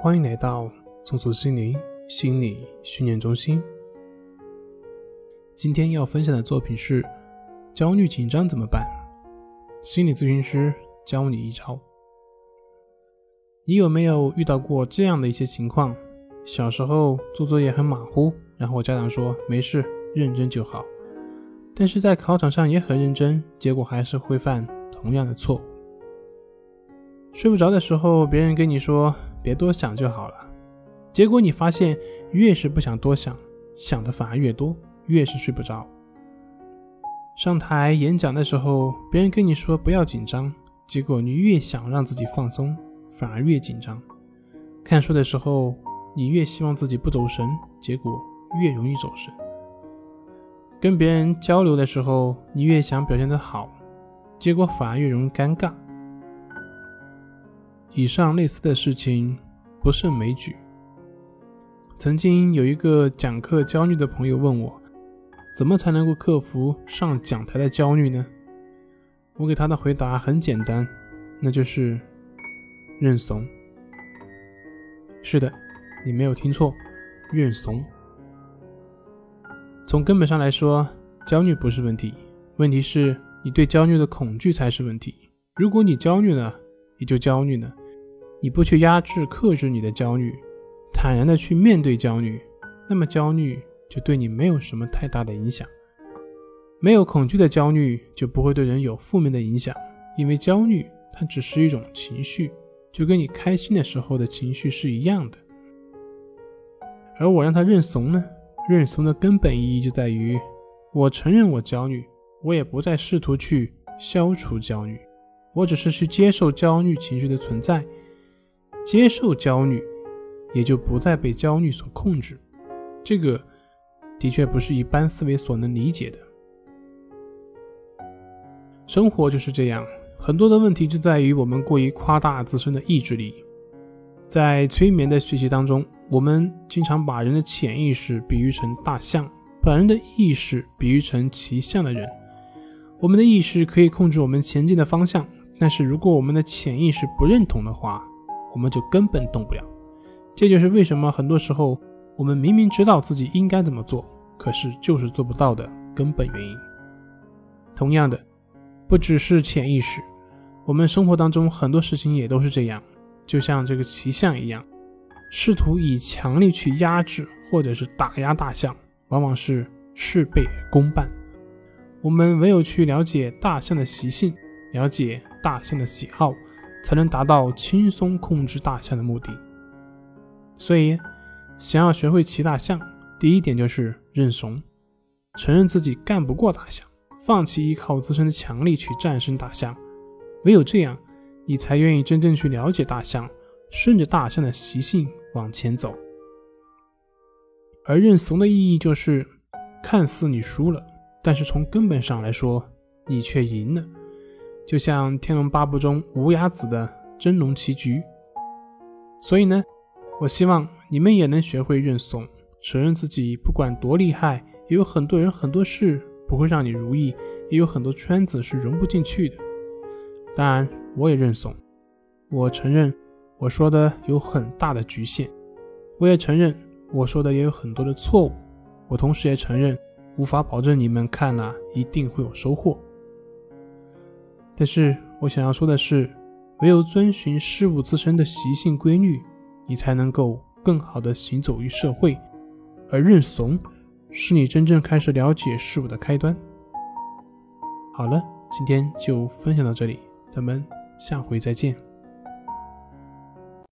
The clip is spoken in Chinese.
欢迎来到松鼠心灵心理训练中心。今天要分享的作品是：焦虑紧张怎么办？心理咨询师教你一招。你有没有遇到过这样的一些情况？小时候做作业很马虎，然后家长说没事，认真就好。但是在考场上也很认真，结果还是会犯同样的错误。睡不着的时候，别人跟你说。别多想就好了。结果你发现，越是不想多想，想的反而越多，越是睡不着。上台演讲的时候，别人跟你说不要紧张，结果你越想让自己放松，反而越紧张。看书的时候，你越希望自己不走神，结果越容易走神。跟别人交流的时候，你越想表现得好，结果反而越容易尴尬。以上类似的事情不胜枚举。曾经有一个讲课焦虑的朋友问我，怎么才能够克服上讲台的焦虑呢？我给他的回答很简单，那就是认怂。是的，你没有听错，认怂。从根本上来说，焦虑不是问题，问题是你对焦虑的恐惧才是问题。如果你焦虑了，你就焦虑了。你不去压制、克制你的焦虑，坦然的去面对焦虑，那么焦虑就对你没有什么太大的影响。没有恐惧的焦虑就不会对人有负面的影响，因为焦虑它只是一种情绪，就跟你开心的时候的情绪是一样的。而我让他认怂呢？认怂的根本意义就在于，我承认我焦虑，我也不再试图去消除焦虑，我只是去接受焦虑情绪的存在。接受焦虑，也就不再被焦虑所控制。这个的确不是一般思维所能理解的。生活就是这样，很多的问题就在于我们过于夸大自身的意志力。在催眠的学习当中，我们经常把人的潜意识比喻成大象，把人的意识比喻成骑象的人。我们的意识可以控制我们前进的方向，但是如果我们的潜意识不认同的话，我们就根本动不了，这就是为什么很多时候我们明明知道自己应该怎么做，可是就是做不到的根本原因。同样的，不只是潜意识，我们生活当中很多事情也都是这样，就像这个骑象一样，试图以强力去压制或者是打压大象，往往是事倍功半。我们唯有去了解大象的习性，了解大象的喜好。才能达到轻松控制大象的目的。所以，想要学会骑大象，第一点就是认怂，承认自己干不过大象，放弃依靠自身的强力去战胜大象。唯有这样，你才愿意真正去了解大象，顺着大象的习性往前走。而认怂的意义就是，看似你输了，但是从根本上来说，你却赢了。就像《天龙八部》中无崖子的真龙棋局，所以呢，我希望你们也能学会认怂，承认自己不管多厉害，也有很多人很多事不会让你如意，也有很多圈子是融不进去的。当然，我也认怂，我承认我说的有很大的局限，我也承认我说的也有很多的错误，我同时也承认无法保证你们看了一定会有收获。但是我想要说的是，唯有遵循事物自身的习性规律，你才能够更好的行走于社会。而认怂，是你真正开始了解事物的开端。好了，今天就分享到这里，咱们下回再见。